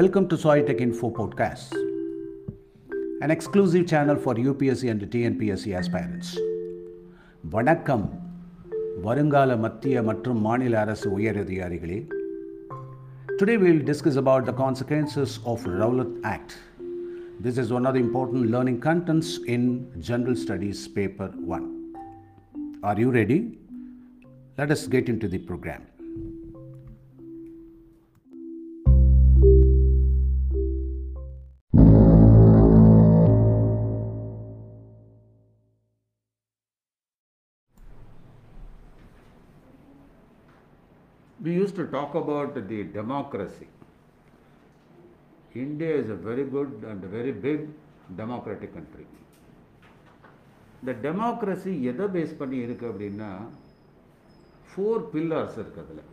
Welcome to Soy Tech Info Podcast, an exclusive channel for UPSC and TNPSC aspirants. வணக்கம் வருங்கால மத்திய மற்றும் மாநில அரசு உயரதிகாரிகளே Today we will discuss about the consequences of Rowlatt Act. This is one of the important learning contents in General Studies Paper 1. Are you ready? Let us get into the program. To talk about the democracy. India is a very good and very big democratic country. இந்த democracy எதை base பண்ணி இருக்கு அப்படின்னா four pillars இருக்குது அதில்.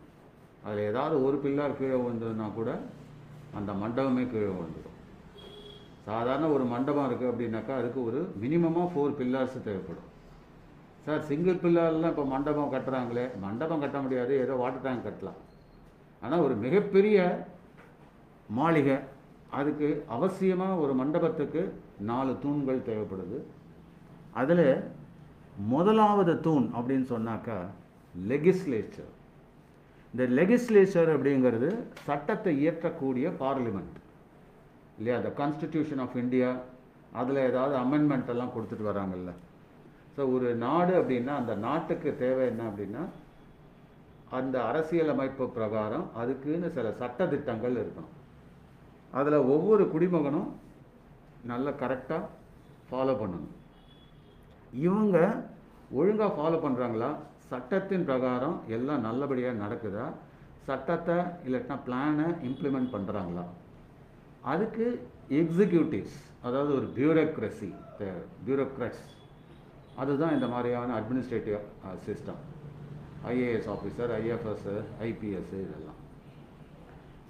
அதில் ஏதாவது ஒரு பில்லர் கீழே விழுந்ததுன்னா கூட அந்த மண்டபமே கீழே விழுந்துடும். சாதாரண ஒரு மண்டபம் இருக்குது அப்படின்னாக்கா அதுக்கு ஒரு மினிமமாக ஃபோர் பில்லர்ஸ் தேவைப்படும். சார் சிங்கிள் பில்லர்லாம் இப்போ மண்டபம் கட்டுறாங்களே. மண்டபம் கட்ட முடியாது ஏதோ வாட்டர் டேங்க் கட்டலாம். ஆனால் ஒரு மிகப்பெரிய மாளிகை. அதுக்கு அவசியமாக ஒரு மண்டபத்துக்கு நாலு தூண்கள் தேவைப்படுது. அதில் முதலாவது தூண் அப்படின்னு சொன்னாக்கா லெகிஸ்லேச்சர் இந்த லெகிஸ்லேச்சர் அப்படிங்கிறது சட்டத்தை இயற்றக்கூடிய பார்லிமெண்ட் இல்லையா? த கான்ஸ்டிடியூஷன் ஆஃப் இந்தியா அதில் ஏதாவது அமெண்ட்மெண்ட் எல்லாம் கொடுத்துட்டு வராங்கல்ல. ஸோ ஒரு நாடு அப்படின்னா அந்த நாட்டுக்கு தேவை என்ன அப்படின்னா அந்த அரசியலமைப்பு பிரகாரம் அதுக்குன்னு சில சட்ட திட்டங்கள் இருக்கணும். அதில் ஒவ்வொரு குடிமகனும் நல்ல கரெக்டாக ஃபாலோ பண்ணணும். இவங்க ஒழுங்காக ஃபாலோ பண்ணுறாங்களா சட்டத்தின் பிரகாரம் எல்லாம் நல்லபடியாக நடக்குதா? சட்டத்தை இல்லாட்டினா பிளானை இம்ப்ளிமெண்ட் பண்ணுறாங்களா அதுக்கு எக்ஸிக்யூட்டிவ்ஸ் அதாவது ஒரு பியூரோக்ரஸி பியூரோக்ரட்ஸ் அதுதான் இந்த மாதிரியான administrative system uh, IAS officer IFS IPS இதெல்லாம்.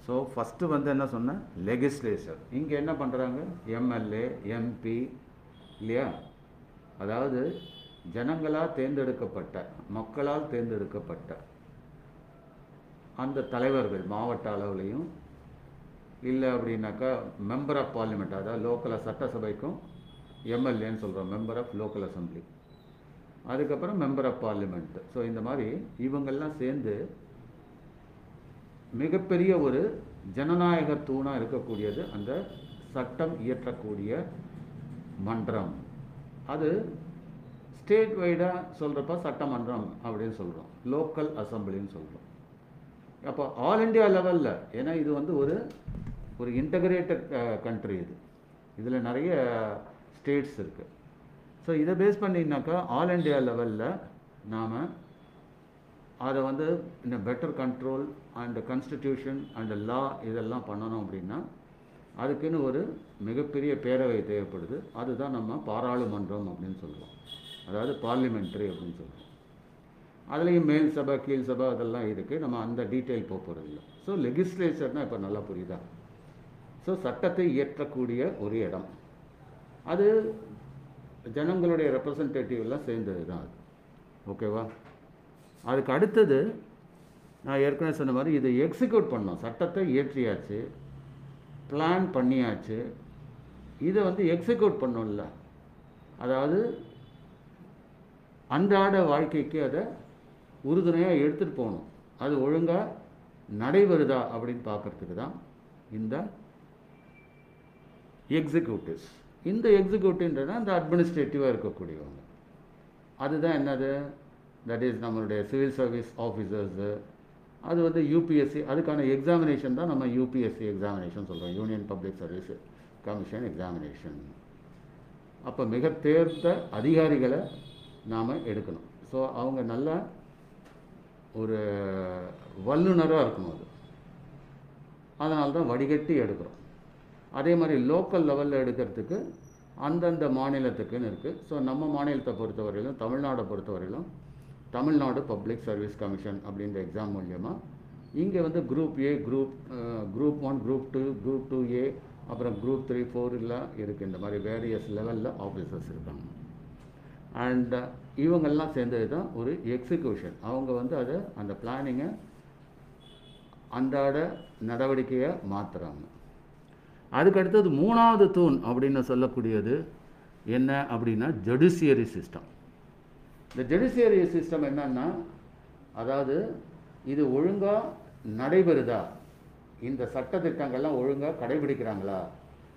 ஸோ ஃபஸ்ட்டு வந்து என்ன சொன்னேன் லெகிஸ்லேச்சர் இங்கே என்ன பண்ணுறாங்க எம்எல்ஏ எம்பி இல்லையா? அதாவது ஜனங்களால் தேர்ந்தெடுக்கப்பட்ட மக்களால் தேர்ந்தெடுக்கப்பட்ட அந்த தலைவர்கள் மாவட்ட அளவுலையும் இல்லை அப்படின்னாக்கா மெம்பர் ஆஃப் பார்லிமெண்ட் அதாவது லோக்கல் சட்டசபைக்கும் எம்எல்ஏன்னு சொல்கிறோம் மெம்பர் ஆஃப் லோக்கல் அசம்பிளி அதுக்கப்புறம் மெம்பர் ஆஃப் பார்லிமெண்ட் ஸோ இந்த மாதிரி இவங்கெல்லாம் சேர்ந்து மிகப்பெரிய ஒரு ஜனநாயக தூணாக இருக்கக்கூடியது அந்த சட்டம் இயற்றக்கூடிய மன்றம். அது ஸ்டேட் வைடாக சொல்கிறப்ப சட்டமன்றம் அப்படின்னு சொல்கிறோம் லோக்கல் அசம்பிளின்னு சொல்கிறோம் அப்போ ஆல் இண்டியா லெவலில் ஏன்னா இது வந்து ஒரு ஒரு இன்டகிரேட்டட் கண்ட்ரி இது. இதில் நிறைய ஸ்டேட்ஸ் இருக்குது ஸோ இதை பேஸ் பண்ணிங்கனாக்கா ஆல் இண்டியா லெவலில் நாம் அதை வந்து இந்த better control and constitution and law இதெல்லாம் பண்ணணும் அப்படின்னா அதுக்குன்னு ஒரு மிகப்பெரிய பேரவை தேவைப்படுது. அதுதான் நம்ம பாராளுமன்றம் அப்படின்னு சொல்கிறோம் அதாவது பார்லிமெண்ட்ரி அப்படின்னு சொல்லுவோம். அதுலேயும் மேல் சபை கீழ் சபை அதெல்லாம் இருக்குது நம்ம அந்த டீட்டெயில் போக போகிறது இல்லை ஸோ லெகிஸ்லேச்சர்னால் இப்போ நல்லா புரியுதா? ஸோ சட்டத்தை இயற்றக்கூடிய ஒரு இடம். அது ஜனங்களுடைய ரெப்ரசன்டேட்டிவ்லாம் சேர்ந்தது தான் அது. ஓகேவா அதுக்கு அடுத்தது நான் ஏற்கனவே சொன்ன மாதிரி இதை எக்ஸிக்யூட் பண்ணோம் சட்டத்தை இயற்றியாச்சு பிளான் பண்ணியாச்சு. இதை வந்து எக்ஸிக்யூட் பண்ணோம்ல அதாவது அன்றாட வாழ்க்கைக்கு அதை உறுதுணையாக எடுத்துகிட்டு போகணும். அது ஒழுங்காக நடைபெறுதா அப்படின்னு பார்க்குறதுக்கு தான் இந்த எக்ஸிக்யூட்டிவ்ஸ் இந்த எக்ஸிக்யூட்டிவ்ன்றனா இந்த அட்மினிஸ்ட்ரேட்டிவாக இருக்கக்கூடியவங்க. அதுதான் என்னது? தட் இஸ் நம்மளுடைய சிவில் சர்வீஸ் ஆஃபீஸர்ஸு அது வந்து யூபிஎஸ்சி அதுக்கான எக்ஸாமினேஷன் தான் நம்ம யூபிஎஸ்சி எக்ஸாமினேஷன் சொல்கிறோம் union public service commission examination அப்போ மிக தேர்ந்த அதிகாரிகளை நாம் எடுக்கணும். ஸோ அவங்க நல்ல ஒரு வல்லுநராக இருக்கணும் அது. அதனால தான் வடிகட்டி எடுக்கிறோம். அதே மாதிரி லோக்கல் லெவலில் எடுக்கிறதுக்கு அந்தந்த மாநிலத்துக்குன்னு இருக்குது ஸோ நம்ம மாநிலத்தை பொறுத்தவரையிலும் தமிழ்நாடை பொறுத்தவரையிலும் தமிழ்நாடு பப்ளிக் சர்வீஸ் கமிஷன் அப்படின்ற எக்ஸாம் மூலியமாக இங்கே வந்து group A group group one group two group two A அப்புறம் குரூப் த்ரீ ஃபோர் இருக்குது இந்த மாதிரி வேரியஸ் லெவலில் ஆஃபீஸர்ஸ் இருக்காங்க. அண்ட் இவங்கெல்லாம் சேர்ந்தது தான் ஒரு எக்ஸிக்யூஷன் அவங்க வந்து அதை அந்த பிளானிங்கை அன்றாட நடவடிக்கையை மாற்றுறாங்க அதுக்கு அடுத்தது மூணாவது தூண் அப்படின்னு சொல்லக்கூடியது என்ன அப்படின்னா ஜுடிஷியரி சிஸ்டம் இந்த ஜுடிஷியரி சிஸ்டம் என்னன்னா அதாவது இது ஒழுங்காக நடைபெறுதா? இந்த சட்டத்திட்டங்கள்லாம் ஒழுங்காக கடைபிடிக்கிறாங்களா?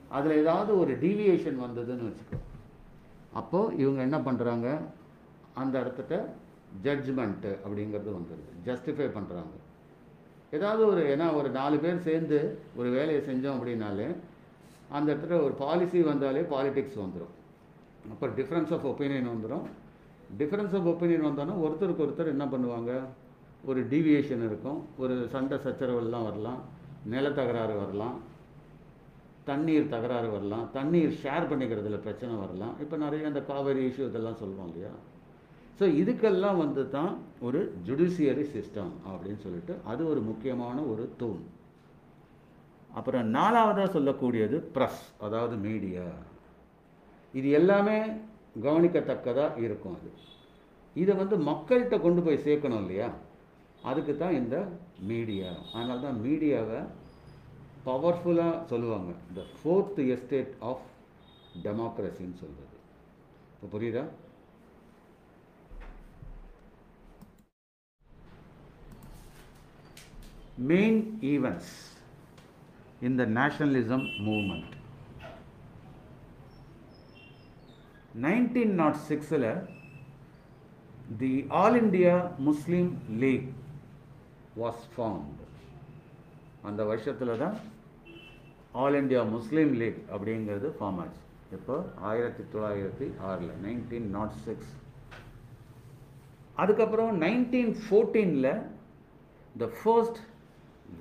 அதில் ஏதாவது ஒரு டீவியேஷன் வந்ததுன்னு வச்சுக்கோ. அப்போது இவங்க என்ன பண்ணுறாங்க அந்த இடத்துட்ட ஜட்ஜ்மெண்ட்டு அப்படிங்கிறது வந்துடுது ஜஸ்டிஃபை பண்ணுறாங்க ஏதாவது ஒரு ஏன்னா ஒரு நாலு பேர் சேர்ந்து ஒரு வேலையை செஞ்சோம் அப்படின்னாலே அந்த இடத்துல ஒரு பாலிசி வந்தாலே பாலிடிக்ஸ் வந்துடும் அப்புறம் டிஃப்ரென்ஸ் ஆஃப் ஒப்பீனியன் வந்துடும் டிஃப்ரென்ஸ் ஆஃப் ஒப்பீனியன் வந்தோன்னா ஒருத்தருக்கு ஒருத்தர் என்ன பண்ணுவாங்க? ஒரு டீவியேஷன் இருக்கும். ஒரு சண்டை சச்சரவுலாம் வரலாம். நிலத்தகராறு வரலாம். தண்ணீர் தகராறு வரலாம். தண்ணீர் ஷேர் பண்ணிக்கிறதுல பிரச்சனை வரலாம். இப்போ நிறைய இந்த காவேரி இஷ்யூ இதெல்லாம் சொல்லுவோம் இல்லையா? ஸோ இதுக்கெல்லாம் வந்து தான் ஒரு ஜுடிஷியரி சிஸ்டம் அப்படின்னு சொல்லிட்டு அது ஒரு முக்கியமான ஒரு தூண் அப்புறம் நாலாவதாக சொல்லக்கூடியது ப்ரெஸ் அதாவது மீடியா இது எல்லாமே கவனிக்கத்தக்கதாக இருக்கும் அது. இதை வந்து மக்கள்கிட்ட கொண்டு போய் சேர்க்கணும் இல்லையா? அதுக்கு தான் இந்த மீடியா அதனால தான் மீடியாவை பவர்ஃபுல்லாக சொல்லுவாங்க. த ஃபோர்த் எஸ்டேட் ஆஃப் டெமோக்ரஸின்னு சொல்கிறது இப்போ புரியுதா? Main events in the nationalism movement. 1906ல் the All India Muslim League was found அந்த வருஷத்தில் தான் ஆல் இண்டியா முஸ்லீம் லீக் அப்படிங்கிறது ஃபார்ம் ஆச்சு. இப்போ ஆயிரத்தி தொள்ளாயிரத்தி ஆறில் நைன்டீன் நாட் சிக்ஸ் அதுக்கப்புறம் nineteen ஃபோர்டீனில் the first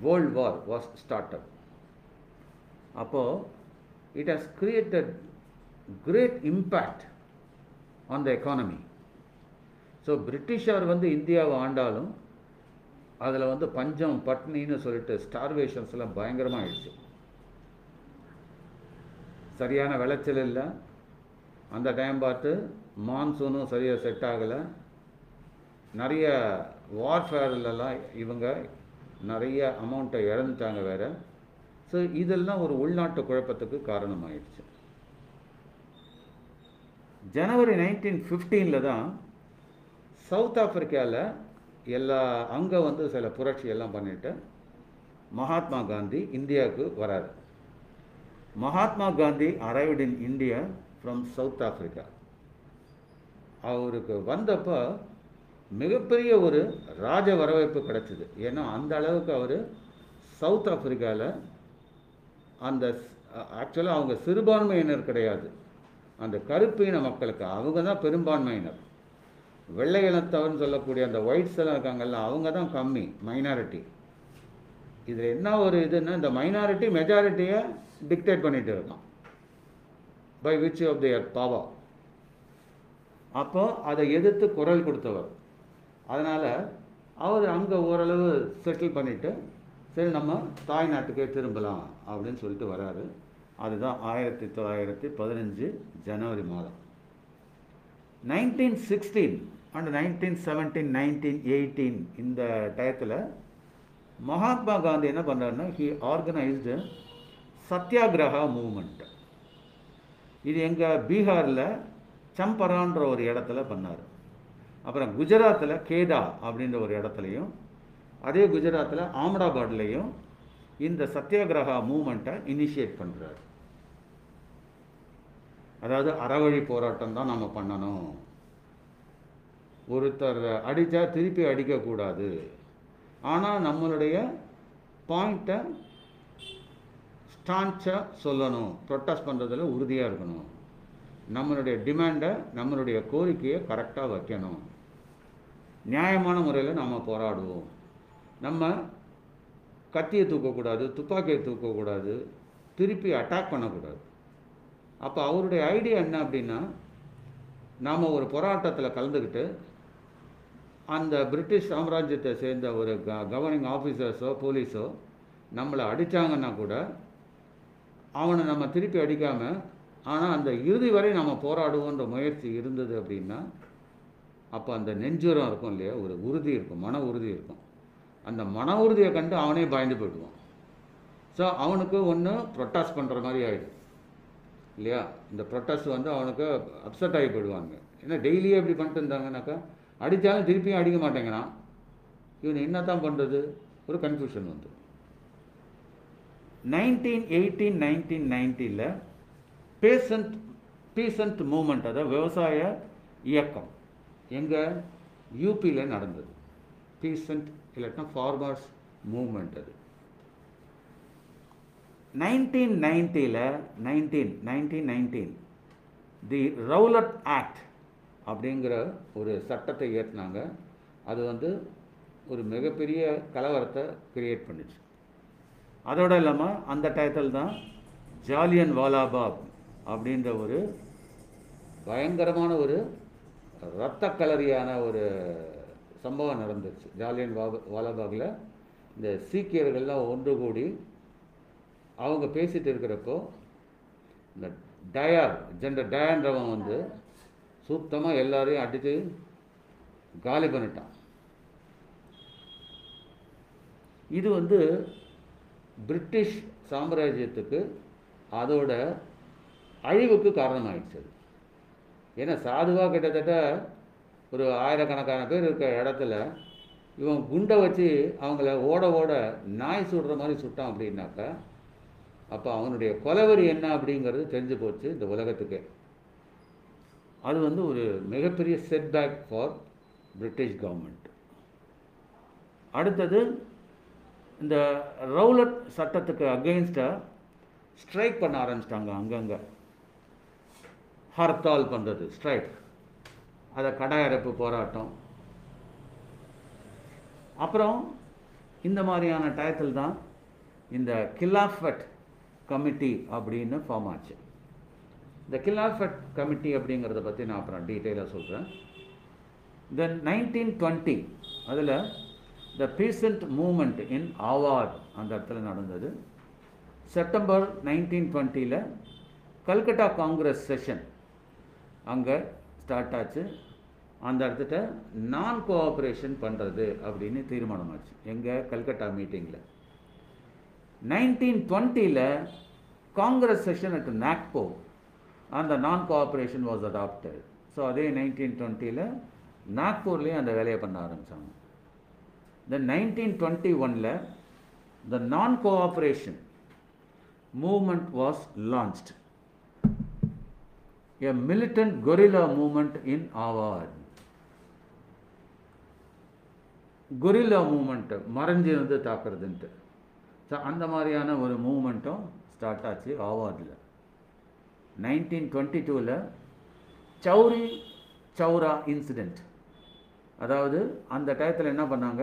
world war was start up அப்போது it has created great impact on the economy so பிரிட்டிஷார் வந்து இந்தியாவை ஆண்டாலும் அதில் வந்து பஞ்சம் பட்னின்னு சொல்லிட்டு ஸ்டார்வேஷன்ஸ்லாம் பயங்கரமாக ஆயிடுச்சு சரியான விளைச்சல் இல்லை. அந்த டைம் பார்த்து மான்சூனும் சரியாக செட் ஆகலை. நிறைய வார்ஃபேர்லலாம் இவங்க நிறைய அமௌண்ட்டை இழந்துட்டாங்க வேறு. ஸோ இதெல்லாம் ஒரு உள்நாட்டு குழப்பத்துக்கு காரணமாயிடுச்சு. ஜனவரி நைன்டீன் ஃபிஃப்டீனில் தான் சவுத் ஆப்பிரிக்காவில் எல்லா அங்கே வந்து சில புரட்சி எல்லாம் பண்ணிட்டு மகாத்மா காந்தி இந்தியாவுக்கு வராரு. Mahatma Gandhi arrived in India from South Africa அவருக்கு வந்தப்போ மிகப்பெரிய ஒரு ராஜ வரவேற்பு கிடச்சிது. ஏன்னா அந்த அளவுக்கு அவர் சவுத் ஆப்பிரிக்காவில் அந்த ஆக்சுவலாக அவங்க சிறுபான்மையினர் கிடையாது. அந்த கருப்பின மக்களுக்கு அவங்க தான் பெரும்பான்மையினர். வெள்ளை இனத்தவர்னு சொல்லக்கூடிய அந்த ஒயிட்ஸ் எல்லாம் இருக்காங்கல்ல அவங்க தான் கம்மி மைனாரிட்டி இதில் என்ன ஒரு இதுன்னா இந்த மைனாரிட்டி மெஜாரிட்டியை டிக்டேட் பண்ணிட்டு இருக்கான். By which of their power அப்போ அதை எதிர்த்து குரல் கொடுத்தவர். அதனால் அவர் அங்கே ஓரளவு செட்டில் பண்ணிவிட்டு சரி நம்ம தாய் நாட்டுக்கே திரும்பலாம் அப்படின்னு சொல்லிட்டு வராரு. அதுதான் ஆயிரத்தி தொள்ளாயிரத்தி பதினஞ்சு ஜனவரி மாதம். Nineteen sixteen and nineteen seventeen nineteen eighteen இந்த டயத்தில் மகாத்மா காந்தி என்ன பண்ணுறாருன்னா ஹி ஆர்கனைஸ்டு சத்யாகிரகா மூமெண்ட் இது எங்கள் பீகாரில் சம்பரான்ற ஒரு இடத்துல பண்ணார். அப்புறம் குஜராத்தில் கேதா அப்படின்ற ஒரு இடத்துலையும் அதே குஜராத்தில் ஆமடாபாட்லேயும் இந்த சத்தியாகிரகா மூமெண்ட்டை இனிஷியேட் பண்ணுறாரு அதாவது அறவழி போராட்டம் தான் நம்ம பண்ணணும். ஒருத்தர் அடித்தா திருப்பி அடிக்கக்கூடாது ஆனால் நம்மளுடைய பாயிண்ட்டை ஸ்டான்ச்சாக சொல்லணும். ப்ரொட்டஸ்ட் பண்ணுறதுல உறுதியாக இருக்கணும். நம்மளுடைய டிமாண்டை நம்மளுடைய கோரிக்கையை கரெக்டாக வைக்கணும். நியாயமான முறையில் நம்ம போராடுவோம். நம்ம கத்தியை தூக்கக்கூடாது துப்பாக்கியை தூக்கக்கூடாது திருப்பி அட்டாக் பண்ணக்கூடாது. அப்போ அவருடைய ஐடியா என்ன அப்படின்னா நாம் ஒரு போராட்டத்தில் கலந்துக்கிட்டு அந்த பிரிட்டிஷ் சாம்ராஜ்யத்தை சேர்ந்த ஒரு க கவர்னிங் ஆஃபீஸர்ஸோ போலீஸோ நம்மளை அடித்தாங்கன்னா கூட அவனை நம்ம திருப்பி அடிக்காமல் ஆனால் அந்த இறுதி வரை நம்ம போராடுவோன்ற முயற்சி இருந்தது அப்படின்னா அப்போ அந்த நெஞ்சுரம் இருக்கும் இல்லையா? ஒரு உறுதி இருக்கும் மன உறுதி இருக்கும். அந்த மன உறுதியை கண்டு அவனே பயந்து போயிடுவான். ஸோ அவனுக்கு ஒன்று ப்ரொட்டாஸ் பண்ணுற மாதிரி ஆகிடும் இல்லையா? இந்த ப்ரொட்டாஸ் வந்து அவனுக்கு அப்செட் ஆகி போயிடுவாங்க ஏன்னா டெய்லியே இப்படி பண்ணிட்டு இருந்தாங்கனாக்கா அடித்தாலும் திருப்பியும் அடிக்க மாட்டேங்கிறான். இவன் என்ன தான் பண்ணுறது ஒரு கன்ஃபியூஷன் வந்து. நைன்டீன் எயிட்டீன் நைன்டீன் நைன்ட்டியில் பேசண்ட் பீசன்ட் மூமெண்ட் அதாவது விவசாய இயக்கம். எங்கே யூபியில் நடந்தது. பீசன்ட் இல்லாட்டினா ஃபார்மர்ஸ் மூமெண்ட் அது. Nineteen நைன்ட்டியில் nineteen nineteen nineteen the Rowlatt act அப்படிங்கிற ஒரு சட்டத்தை ஏற்றினாங்க அது வந்து ஒரு மிகப்பெரிய கலவரத்தை கிரியேட் பண்ணுச்சு. அதோடு இல்லாமல் அந்த டயத்தில் தான் ஜாலியன் வாலாபாப் அப்படின்ற ஒரு பயங்கரமான ஒரு ரத்த கலரியான ஒரு சம்பவம் நடந்துச்சு ஜாலியன் வாக வாலாபாகில் இந்த சீக்கியர்கள்லாம் ஒன்று கூடி அவங்க பேசிகிட்டு இருக்கிறப்போ இந்த டயார் ஜென்ரல் டயான்றவன் வந்து சுத்தமாக எல்லாரையும் அடித்து காலி பண்ணிட்டான். இது வந்து பிரிட்டிஷ் சாம்ராஜ்யத்துக்கு அதோட அழிவுக்கு காரணமாகிடுச்சு ஏன்னா சாதுவாக கிட்டத்தட்ட ஒரு ஆயிரக்கணக்கான பேர் இருக்கிற இடத்துல இவன் குண்டை வச்சு அவங்கள ஓட ஓட நாய் சுடுற மாதிரி சுட்டான் அப்படின்னாக்கா அப்போ அவனுடைய கொலவரி என்ன அப்படிங்கிறது தெரிஞ்சு போச்சு இந்த உலகத்துக்கு. அது வந்து ஒரு மிகப்பெரிய செட்பேக் ஃபார் பிரிட்டிஷ் கவர்மெண்ட் அடுத்தது இந்த ரவுலட் சட்டத்துக்கு அகெயின்ஸ்டாக ஸ்ட்ரைக் பண்ண ஆரம்பிச்சிட்டாங்க அங்கங்கே. ஹர்த்தால் பண்ணுறது ஸ்ட்ரைக் அதை கடாயரப்பு போராட்டம். அப்புறம் இந்த மாதிரியான டயத்தில் தான் இந்த கில்லாஃபட் கமிட்டி அப்படின்னு ஃபார்ம் ஆச்சு. இந்த கில்லாஃபட் கமிட்டி அப்படிங்கிறத பற்றி நான் அப்புறம் டீட்டெயிலாக சொல்கிறேன் தென் நைன்டீன் டுவெண்ட்டி அதில் த பீசன்ட் மூமெண்ட் இன் ஆவார் அந்த இடத்துல நடந்தது. செப்டம்பர் நைன்டீன் டுவெண்ட்டியில் கல்கட்டா காங்கிரஸ் செஷன் அங்கே ஸ்டார்ட் ஆச்சு. அந்த இடத்துல நான் கோஆப்ரேஷன் பண்ணுறது அப்படின்னு தீர்மானமாச்சு. எங்கள் கல்கட்டா மீட்டிங்கில் நைன்டீன் டுவெண்ட்டியில் காங்கிரஸ் செஷன் அட் நாக்போ அந்த non cooperation was adopted so அதே நைன்டீன் டுவெண்ட்டியில் நாக்பூர்லேயும் அந்த வேலையை பண்ண ஆரம்பித்தாங்க தென் நைன்டீன் டுவெண்ட்டி ஒனில் the non cooperation movement was launched a militant guerrilla movement in Awadh. Guerrilla movement மறைஞ்சிருந்து தாக்குறதுன்ட்டு. ஸோ அந்த மாதிரியான ஒரு மூமெண்ட்டும் ஸ்டார்ட் ஆச்சு ஆவார்டில் நைன்டீன் டுவெண்ட்டி டூவில் சௌரி சௌரா இன்சிடெண்ட் அதாவது அந்த டயத்தில் என்ன பண்ணாங்க?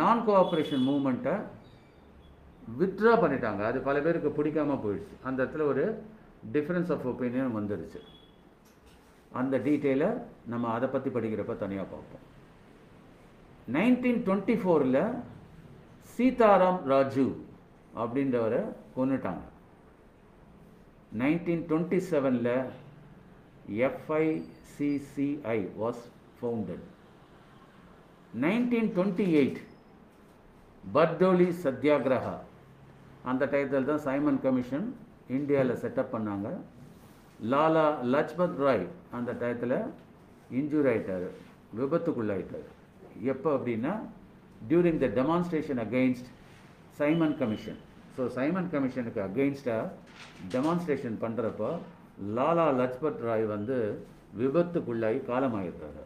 நான் கோஆப்ரேஷன் மூமெண்ட்டை வித்ட்ரா பண்ணிட்டாங்க. அது பல பேருக்கு பிடிக்காம போயிடுச்சு. அந்த இடத்துல ஒரு டிஃப்ரென்ஸ் ஆஃப் ஒப்பீனியன் வந்துடுச்சு அந்த டீட்டெயிலை நம்ம அதை பற்றி படிக்கிறப்ப தனியாக பார்ப்போம். நைன்டீன் டுவெண்ட்டி ஃபோரில் சீதாராம் ராஜு அப்படின்றவரை கொண்டுட்டாங்க நைன்டீன் டுவெண்ட்டி செவனில் FICCI was founded nineteen twenty eight Bardoli Satyagraha அந்த டயத்தில் தான் சைமன் கமிஷன் இந்தியாவில் செட்டப் பண்ணாங்க. லாலா லஜ்பத் ராய் அந்த டயத்தில் இன்ஜூர் ஆகிட்டார் விபத்துக்குள்ளாயிட்டார். எப்போ அப்படின்னா during the demonstration against Simon commission so Simon கமிஷனுக்கு அகெயின்ஸ்டாக டெமான்ஸ்ட்ரேஷன் பண்ணுறப்போ லாலா லஜ்பத் ராய் வந்து விபத்துக்குள்ளாகி காலமாகிடுறாரு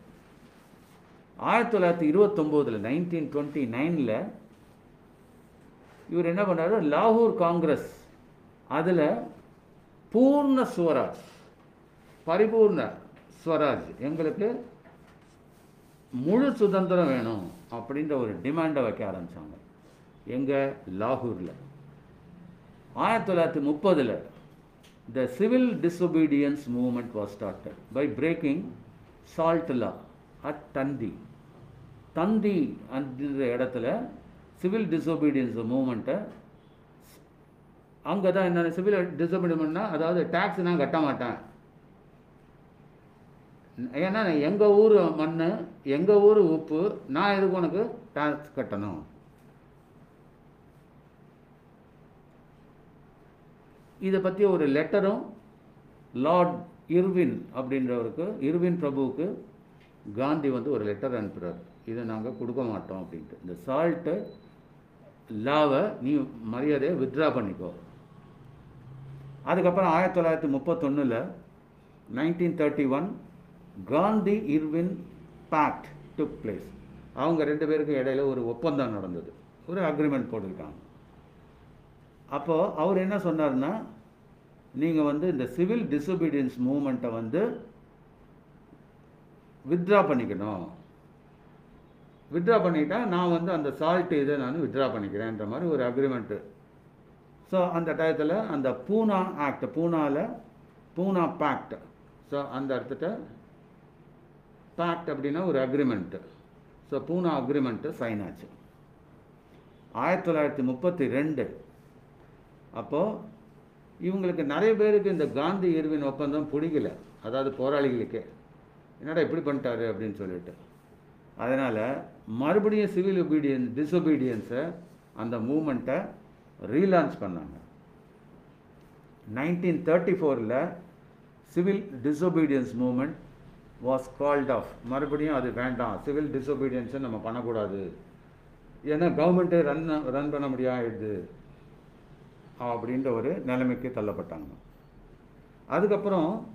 ஆயிரத்தி தொள்ளாயிரத்தி இருபத்தொம்போதில் நைன்டீன் டுவெண்ட்டி நைனில் இவர் என்ன பண்ணார்? லாகூர் காங்கிரஸ் அதில் பூர்ண ஸ்வராஜ் பரிபூர்ண ஸ்வராஜ் எங்களுக்கு முழு சுதந்திரம் வேணும் அப்படின்ற ஒரு டிமாண்டை வைக்க ஆரம்பித்தாங்க எங்கள் லாகூரில். ஆயிரத்தி தொள்ளாயிரத்தி முப்பதில் the civil disobedience movement was started by breaking salt law at Dandi Dandi அந்த இடத்துல சிவில் டிஸ்ஒபீடியன்ஸ் மூமெண்ட்டை அங்கே தான் என்ன சிவில் டிசோபீடியன்ட்னா அதாவது டேக்ஸ் நான் கட்ட மாட்டேன். ஏன்னா எங்கள் ஊர் மண் எங்கள் ஊர் உப்பு நான் எதுக்கு உனக்கு டேக்ஸ் கட்டணும்? இதை பற்றி ஒரு லெட்டரும் லார்ட் இர்வின் அப்படின்றவருக்கு இர்வின் பிரபுவுக்கு காந்தி வந்து ஒரு லெட்டர் அனுப்புகிறார் இதை நாங்கள் கொடுக்க மாட்டோம் அப்படின்ட்டு. இந்த சால்ட்டு லாவை நீ மரியாதையை வித்ட்ரா பண்ணிக்கோ. அதுக்கப்புறம் ஆயிரத்தி தொள்ளாயிரத்தி முப்பத்தொன்னில் nineteen thirty one Gandhi Irwin pact took place அவங்க ரெண்டு பேருக்கும் இடையில ஒரு ஒப்பந்தம் நடந்தது. ஒரு அக்ரிமெண்ட் போட்டுக்கிட்டாங்க அப்போது அவர் என்ன சொன்னார்னா நீங்கள் வந்து இந்த சிவில் டிசொபீடியன்ஸ் மூமெண்ட்டை வந்து வித்ட்ரா பண்ணிக்கணும். வித்ட்ரா பண்ணிட்டா நான் வந்து அந்த சால்ட் இதை நான் வித்ட்ரா பண்ணிக்கிறேன்ற மாதிரி ஒரு அக்ரிமெண்ட்டு ஸோ அந்த டயத்தில் அந்த பூனா ஆக்ட் பூனாவில் பூனா பேக்ட் ஸோ அந்த இடத்துல பேக்ட் அப்படின்னா ஒரு agreement so Poona agreement sign ஆச்சு. ஆயிரத்தி தொள்ளாயிரத்தி முப்பத்தி ரெண்டு. அப்போது இவங்களுக்கு நிறைய பேருக்கு இந்த காந்தி இர்வின் ஒப்பந்தம் பிடிக்கல. அதாவது போராளிகளுக்கே. என்னடா இப்படி பண்ணிட்டாரு அப்படின்னு சொல்லிட்டு. அதனால் மறுபடியும் சிவில் ஒபீடியன்ஸ் டிஸ்ஒபீடியன்ஸை அந்த மூமெண்ட்டை ரீலான்ச் பண்ணாங்க. நைன்டீன் தேர்ட்டி ஃபோரில் civil disobedience movement was called off மறுபடியும் அது வேண்டாம். சிவில் டிசொபீடியன்ஸை நம்ம பண்ணக்கூடாது. ஏன்னா கவர்மெண்ட்டே ரன் ரன் பண்ண முடியாது அப்படின்ற ஒரு நிலைமைக்கு தள்ளப்பட்டாங்க. அதுக்கப்புறம்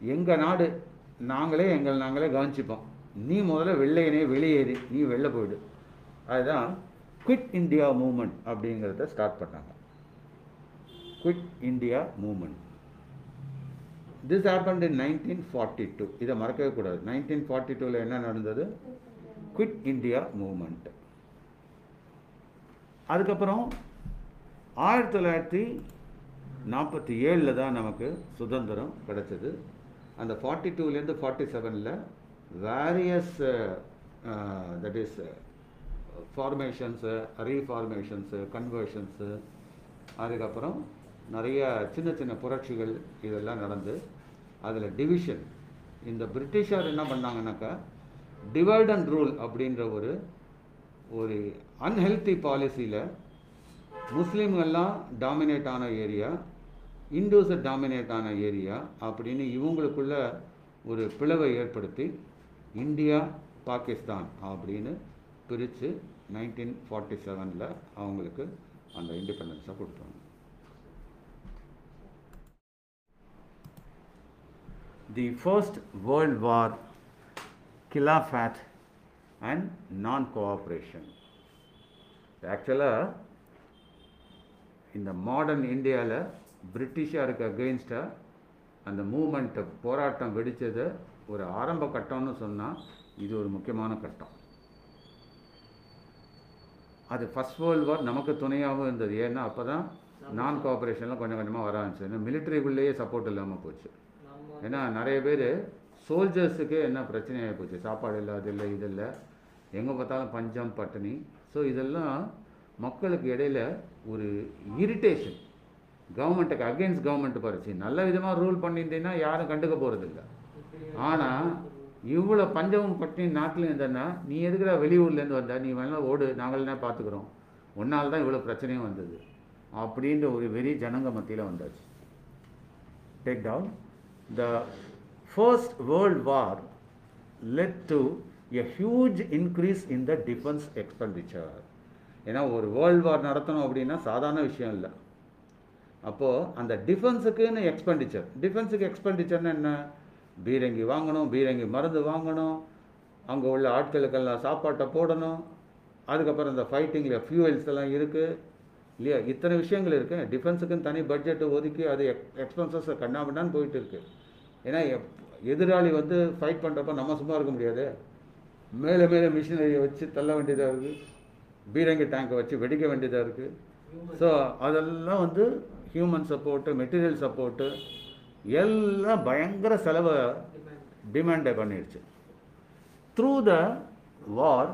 எங்கள் நாடு நாங்களே எங்கள் நாங்களே கவனிச்சுப்போம். நீ முதல்ல வெள்ளையனே வெளியேறி. நீ வெளில போயிடு. அதுதான் குவிட் இந்தியா மூமெண்ட் அப்படிங்கிறத ஸ்டார்ட் பண்ணாங்க. Quit India movement this happened in nineteen forty two இதை மறக்கவே கூடாது. நைன்டீன் ஃபார்ட்டி டூவில் என்ன நடந்தது? குவிட் இந்தியா மூமெண்ட் அதுக்கப்புறம் ஆயிரத்தி தொள்ளாயிரத்தி நாற்பத்தி ஏழில் தான் நமக்கு சுதந்திரம் கிடைச்சது. அந்த ஃபார்ட்டி டூலேருந்து ஃபார்ட்டி செவனில் various that is formations reformations conversions அதுக்கப்புறம் நிறைய சின்ன சின்ன புரட்சிகள் இதெல்லாம் நடந்து அதில் டிவிஷன் இந்த பிரிட்டிஷார் என்ன பண்ணாங்கன்னாக்கா டிவைட் அண்ட் ரூல் அப்படின்ற ஒரு ஒரு அன்ஹெல்த்தி பாலிசியில் முஸ்லீம்கள்லாம் டாமினேட் ஆன ஏரியா இந்துஸை டாமினேட் ஆன ஏரியா அப்படின்னு இவங்களுக்குள்ள ஒரு பிளவை ஏற்படுத்தி இந்தியா பாகிஸ்தான் அப்படின்னு பிரித்து நைன்டீன் ஃபார்ட்டி செவனில் அவங்களுக்கு அந்த இண்டிபெண்டன்ஸை கொடுத்தாங்க. The first world war Khilafat and non cooperation ஆக்சுவலாக இந்த மாடர்ன் இந்தியாவில் பிரிட்டிஷாருக்கு அகெயின்ஸ்டாக அந்த மூமெண்ட்டை போராட்டம் வெடித்தது ஒரு ஆரம்ப கட்டம்னு சொன்னால் இது ஒரு முக்கியமான கட்டம். அது ஃபஸ்ட் வேர்ல்டு வார் நமக்கு துணையாகவும் இருந்தது. ஏன்னா அப்போ தான் நான் கோஆப்ரேஷன்லாம் கொஞ்சம் கொஞ்சமாக வர ஆரம்பிச்சு ஏன்னா மிலிட்ரிக்குள்ளேயே சப்போர்ட் இல்லாமல் போச்சு. ஏன்னா நிறைய பேர் சோல்ஜர்ஸுக்கு என்ன பிரச்சனையாக போச்சு? சாப்பாடு இல்லை அது இல்லை இது இல்லை. எங்கே பார்த்தாலும் பஞ்சம் பட்டினி. ஸோ இதெல்லாம் மக்களுக்கு இடையில ஒரு இரிட்டேஷன் கவர்மெண்ட்டுக்கு அகெயின்ஸ்ட் கவர்மெண்ட் பறிச்சு நல்ல விதமாக ரூல் பண்ணியிருந்தீங்கன்னா யாரும் கண்டுக்க போகிறதில்ல ஆனால் இவ்வளோ பஞ்சமும் பட்டினி நாட்டில் இருந்தேன்னா நீ எதுக்குடா வெளியூர்லேருந்து வந்த? நீ வேணால் ஓடு நாங்களே பார்த்துக்குறோம்? உன்னால் தான் இவ்வளோ பிரச்சனையும் வந்தது. அப்படின்ற ஒரு வெறி ஜனங்க மத்தியில் வந்தாச்சு. Take down the first world war led to a huge increase in the defence expenditure ஏன்னா ஒரு வேர்ல்டு வார் நடத்தணும் அப்படின்னா சாதாரண விஷயம் இல்லை. அப்போது அந்த டிஃபென்ஸுக்குன்னு எக்ஸ்பெண்டிச்சர் டிஃபென்ஸுக்கு எக்ஸ்பெண்டிச்சர்னு என்ன? பீரங்கி வாங்கணும் பீரங்கி மருந்து வாங்கணும் அங்கே உள்ள ஆட்களுக்கெல்லாம் சாப்பாட்டை போடணும். அதுக்கப்புறம் இந்த ஃபைட்டிங்கில் ஃபியூவல்ஸ் எல்லாம் இருக்குது இல்லையா? இத்தனை விஷயங்கள் இருக்குது டிஃபென்ஸுக்குன்னு தனி பட்ஜெட்டை ஒதுக்கி அது எக் எக்ஸ்பென்சஸை கண்ணாமண்ணான்னு போயிட்டு இருக்கு. ஏன்னா எப்- எதிராளி வந்து ஃபைட் பண்ணுறப்ப நம்ம சும்மா இருக்க முடியாது. மேலே மேலே மிஷினரியை வச்சு தள்ள வேண்டியதாக இருக்குது பீரங்கி டேங்கை வச்சு வெடிக்க வேண்டியதாக இருக்குது ஸோ அதெல்லாம் வந்து ஹியூமன் சப்போர்ட்டு மெட்டீரியல் சப்போர்ட்டு எல்லாம் பயங்கர செலவை டிமாண்டை பண்ணிடுச்சு. த்ரூ த வார்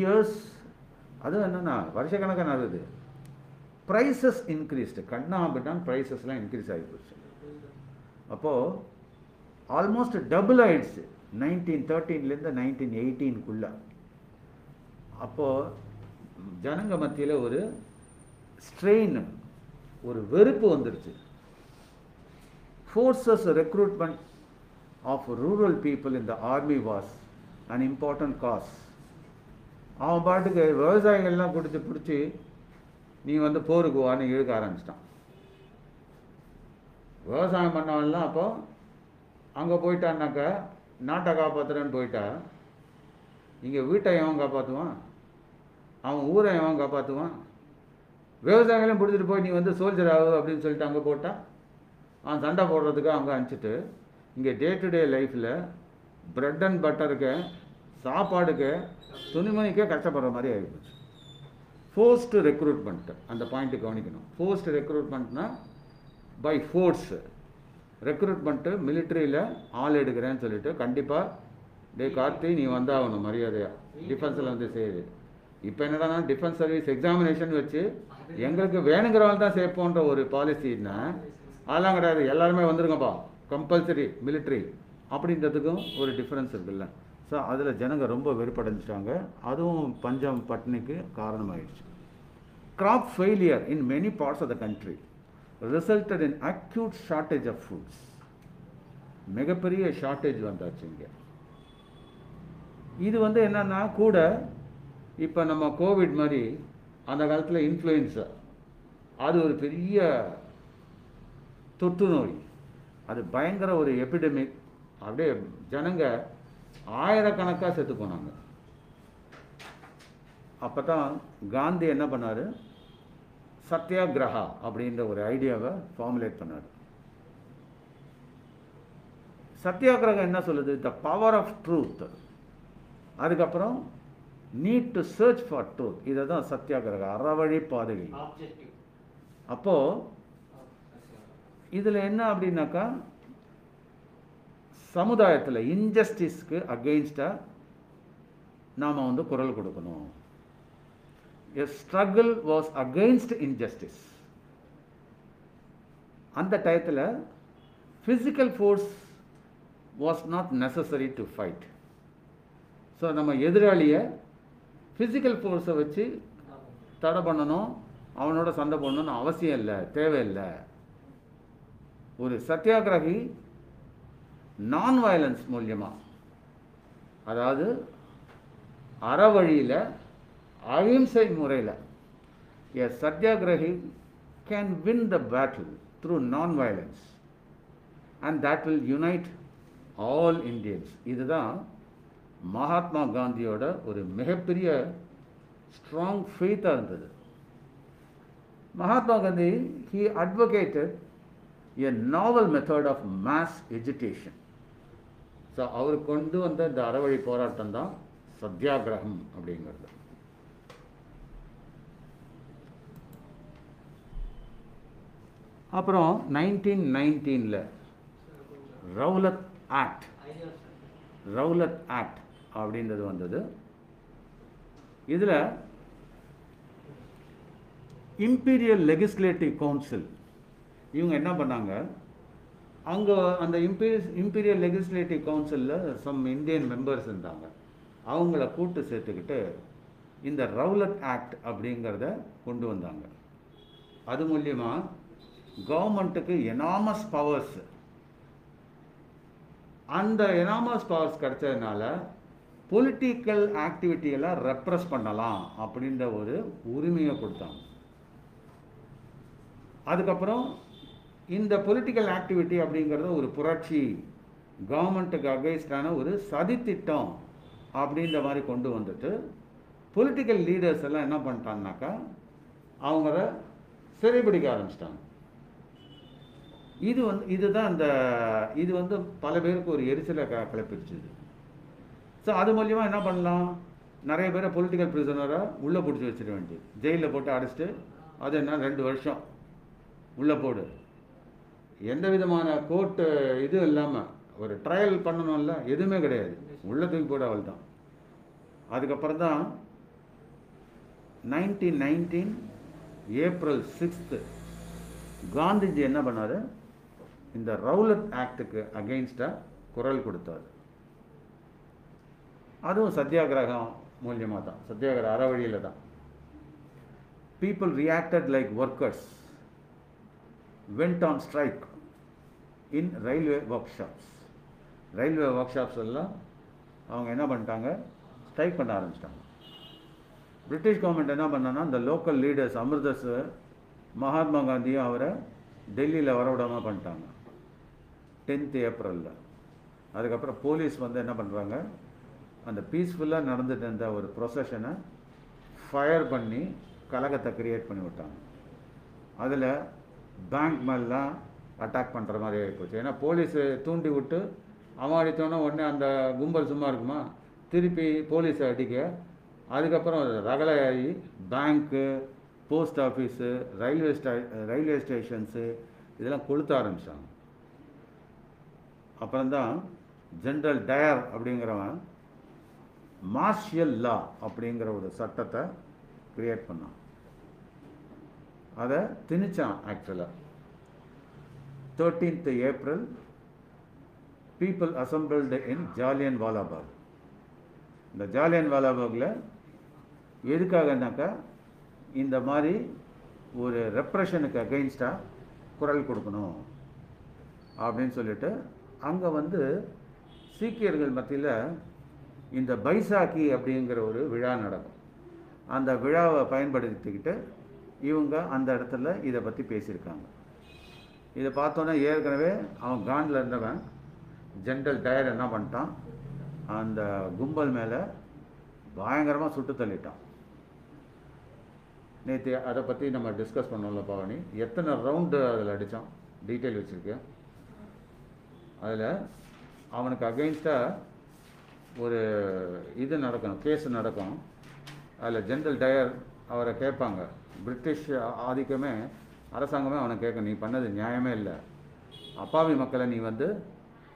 இயர்ஸ் அது என்னென்னா வருஷக்கணக்காக நடக்குது ப்ரைஸஸ் இன்க்ரீஸ்டு கண்ணா அப்படின்னா ப்ரைஸஸ்லாம் இன்க்ரீஸ் ஆகி போச்சு. அப்போது ஆல்மோஸ்ட் டபுள் ஆயிடுச்சு. நைன்டீன் தேர்ட்டீன்லேருந்து நைன்டீன் எயிட்டீனுக்குள்ளே அப்போது ஜனங்க மத்தியில் ஒரு ஸ்ட்ரெயின் ஒரு வெறுப்பு வந்துருச்சு. Forces recruitment of rural people in the army was an important cause அவன் பாட்டுக்கு விவசாயிகள்லாம் பிடிச்சி பிடிச்சி நீ வந்து போருக்கு வான்னு இழுக்க ஆரம்பிச்சிட்டான். விவசாயம் பண்ணவன்லாம் அப்போ அங்கே போயிட்டான்னாக்கா நாட்டை காப்பாற்றுறேன்னு போயிட்டா இங்கே வீட்டை எவன் காப்பாற்றுவான் அவன் ஊரை எவன் காப்பாற்றுவான் விவசாயிகளையும் பிடிச்சிட்டு போய் நீ வந்து சோல்ஜர் ஆகு அப்படின்னு சொல்லிட்டு அங்கே போட்டான் அவன் சண்டை போடுறதுக்கு அங்கே அனுப்பிச்சிட்டு இங்கே டே டு டே லைஃப்பில் ப்ரெட் அண்ட் பட்டருக்கு சாப்பாடுக்கு துணிமணிக்கே கஷ்டப்படுற மாதிரி ஆகிப்போச்சு ஃபோர்ஸ்டு ரெக்ரூட்மெண்ட் அந்த பாயிண்ட்டு கவனிக்கணும். ஃபோர்ஸ்டு ரெக்ரூட்மெண்ட்னா பை ஃபோர்ஸு ரெக்ரூட்மெண்ட்டு மிலிட்ரியில் ஆள் எடுக்கிறேன்னு சொல்லிட்டு கண்டிப்பாக டே கார்த்தி நீ வந்தாகணும் மரியாதையாக டிஃபென்ஸில் வந்து செய்யுது இப்போ என்னடானா டிஃபென்ஸ் சர்வீஸ் எக்ஸாமினேஷன் வச்சு எங்களுக்கு வேணுங்கிறவங்க தான் சேர்ப்போன்ற ஒரு பாலிசின்னா அதெல்லாம் கிடையாது. எல்லாருமே வந்துருங்கப்பா. கம்பல்சரி மிலிட்ரி அப்படின்றதுக்கும் ஒரு டிஃப்ரென்ஸ் இருக்குல்ல. ஸோ அதில் ஜனங்க ரொம்ப வெறுப்படைஞ்சிட்டாங்க. அதுவும் பஞ்சம் பட்னிக்கு காரணமாயிடுச்சு. Crop failure in many parts of the country resulted in acute shortage of foods. மிகப்பெரிய ஷார்ட்டேஜ் வந்தாச்சு இங்கே. இது வந்து என்னன்னா கூட இப்போ நம்ம கோவிட் மாதிரி அந்த காலத்தில் இன்ஃப்ளூயன்ஸா அது ஒரு பெரிய தொற்று நோய் அது பயங்கர ஒரு எபிடமிக் அப்படியே ஜனங்க ஆயிரக்கணக்காக செத்து போனாங்க. அப்போ தான் காந்தி என்ன பண்ணார்? சத்யாகிரகா அப்படின்ற ஒரு ஐடியாவை ஃபார்முலேட் பண்ணார். சத்யாகிரகம் என்ன சொல்லுது? த பவர் ஆஃப் ட்ரூத் அதுக்கப்புறம் need to search for truth இதை தான் சத்யாகிரகம் அறவழி பாதைகள் அப்போது இதில் என்ன அப்படின்னாக்கா சமுதாயத்தில் இன்ஜஸ்டிஸ்க்கு அகெயின்ஸ்டாக நாம் வந்து குரல் கொடுக்கணும். A struggle was against injustice அந்த டயத்தில் physical force was not necessary to fight so நம்ம எதிராளியை ஃபிசிக்கல் ஃபோர்ஸை வச்சு தடை பண்ணணும் அவனோட சண்டை போடணும்னு அவசியம் இல்லை தேவையில்லை. ஒரு சத்தியாகிரகி நான் வயலன்ஸ் மூலியமாக அதாவது அறவழியில் அகிம்சை முறையில் a satyagrahi can win the battle through non violence and that will unite all Indians இதுதான் மகாத்மா காந்தியோட ஒரு மிகப்பெரிய ஸ்ட்ராங் ஃபெய்த்தாக இருந்தது. Mahatma Gandhi he advocated a novel method of mass education so அவர் கொண்டு வந்த இந்த அறவழி போராட்டம் தான் சத்தியாகிரகம் அப்படிங்கிறது. அப்புறம் நைன்டீன் நைன்டீனில் ரவுலத் ஆக்ட் ரவுலத் ஆக்ட் அப்படின்றது வந்தது. இதில் இம்பீரியல் லெகிஸ்லேட்டிவ் கவுன்சில் இவங்க என்ன பண்ணாங்க? அங்கே அந்த இம்பீரியல் இம்பீரியல் லெகிஸ்லேட்டிவ் கவுன்சிலில் சம் இந்தியன் மெம்பர்ஸ் இருந்தாங்க. அவங்கள கூட்டு சேர்த்துக்கிட்டு இந்த ரவுலட் ஆக்ட் அப்படிங்கிறத கொண்டு வந்தாங்க. அது மூலியமாக கவர்மெண்ட்டுக்கு எனாமஸ் பவர்ஸ் அந்த எனாமஸ் பவர்ஸ் கிடைச்சதுனால பொலிட்டிக்கல் ஆக்டிவிட்டியெல்லாம் ரெப்ரஸ் பண்ணலாம் அப்படின்ற ஒரு உரிமையை கொடுத்தாங்க. அதுக்கப்புறம் இந்த பொலிட்டிக்கல் ஆக்டிவிட்டி அப்படிங்கிறது ஒரு புரட்சி கவர்மெண்ட்டுக்கு அகைன்ஸ்டான ஒரு சதித்திட்டம் அப்படின்ற மாதிரி கொண்டு வந்துட்டு பொலிட்டிக்கல் லீடர்ஸ் எல்லாம் என்ன பண்ணிட்டாங்கனாக்கா அவங்கள சிறைபிடிக்க ஆரம்பிச்சிட்டாங்க. இது வந்து இதுதான் அந்த இது வந்து பல பேருக்கு ஒரு எரிச்சலை க கிளப்பிடுச்சுது. ஸோ அது மூலயமா என்ன பண்ணலாம்? நிறைய பேரை பொலிட்டிக்கல் ப்ரிசனராக உள்ளே பிடிச்சி வச்சிட வேண்டியது. ஜெயிலில் போட்டு அடைச்சிட்டு அது என்ன ரெண்டு வருஷம் உள்ளே போடு. எந்த விதமான கோர்ட்டு இது இல்லாமல் ஒரு ட்ரையல் பண்ணணும்ல எதுவுமே கிடையாது. உள்ள தூக்கி போட அவள் தான் அதுக்கப்புறம் தான் nineteen nineteen April sixth Gandhiji என்ன பண்ணார்? இந்த ரவுலத் ஆக்டுக்கு அகெயின்ஸ்டாக குரல் கொடுத்தார். அதுவும் சத்தியாகிரகம் மூலியமாக தான் சத்தியாகிரக அறவழியில் தான் people reacted like workers went on strike in railway workshops. Railway workshops எல்லாம் அவங்க என்ன பண்ணிட்டாங்க? ஸ்ட்ரைக் பண்ண ஆரம்பிச்சிட்டாங்க. பிரிட்டிஷ் கவர்மெண்ட் என்ன பண்ணனா இந்த லோக்கல் லீடர்ஸ் அமிர்தஸ் மகாத்மா காந்தியும் அவரை டெல்லியில் வரவிடாமல் பண்ணிட்டாங்க. டென்த் ஏப்ரலில் அதுக்கப்புறம் போலீஸ் வந்து என்ன பண்ணுறாங்க அந்த பீஸ்ஃபுல்லாக நடந்துட்டு இருந்த ஒரு ப்ரொசஷனை ஃபயர் பண்ணி கலகத்தை கிரியேட் பண்ணி விட்டாங்க. அதில் பேங்க் மேலாம் அட்டாக் பண்ணுற மாதிரி ஆகிப்போச்சு ஏன்னா போலீஸு தூண்டி விட்டு அவன் அடித்தோன்னே உடனே அந்த கும்பல் சும்மா இருக்குமா? திருப்பி போலீஸை அடிக்க. அதுக்கப்புறம் ரகலையாகி பேங்க்கு போஸ்ட் ஆஃபீஸு ரயில்வே ஸ்டே ரயில்வே ஸ்டேஷன்ஸு இதெல்லாம் கொளுத்த ஆரம்பித்தாங்க அப்புறம்தான் ஜென்ரல் டயர் அப்படிங்கிறவன் மார்ஷியல் லா அப்படிங்கிற ஒரு சட்டத்தை க்ரியேட் பண்ணான். அதை திணிச்சான் ஆக்சுவலாக thirteenth April people assembled in Jallian Walabagh இந்த ஜாலியன் வாலாபாகில் எதுக்காகனாக்கா இந்த மாதிரி ஒரு ரெப்ரெஷனுக்கு அகெயின்ஸ்டாக குரல் கொடுக்கணும் அப்படின்னு சொல்லிட்டு அங்கே வந்து சீக்கியர்கள் மத்தியில் இந்த பைசாக்கி அப்படிங்கிற ஒரு விழா நடக்கும். அந்த விழாவை பயன்படுத்திக்கிட்டு இவங்க அந்த இடத்துல இதை பற்றி பேசியிருக்காங்க. இதை பார்த்தோன்னே ஏற்கனவே அவன் காண்டில் இருந்தவன் ஜென்ரல் டயர் என்ன பண்ணிட்டான் அந்த கும்பல் மேலே பயங்கரமாக சுட்டு தள்ளிட்டான். நேற்று அதை பற்றி நம்ம டிஸ்கஸ் பண்ணோம்ல பவானி எத்தனை ரவுண்டு அதில் அடித்தான் டீட்டெயில் வச்சுருக்கேன் அதில் அவனுக்கு அகெயின்ஸ்டாக ஒரு இது நடக்கணும் கேஸ் நடக்கும். அதில் ஜென்ரல் டயர் அவரை கேட்பாங்க. பிரிட்டிஷ் ஆதிக்கமே அரசாங்கமே அவனை கேட்க நீ பண்ணது நியாயமே இல்லை. அப்பாவி மக்களை நீ வந்து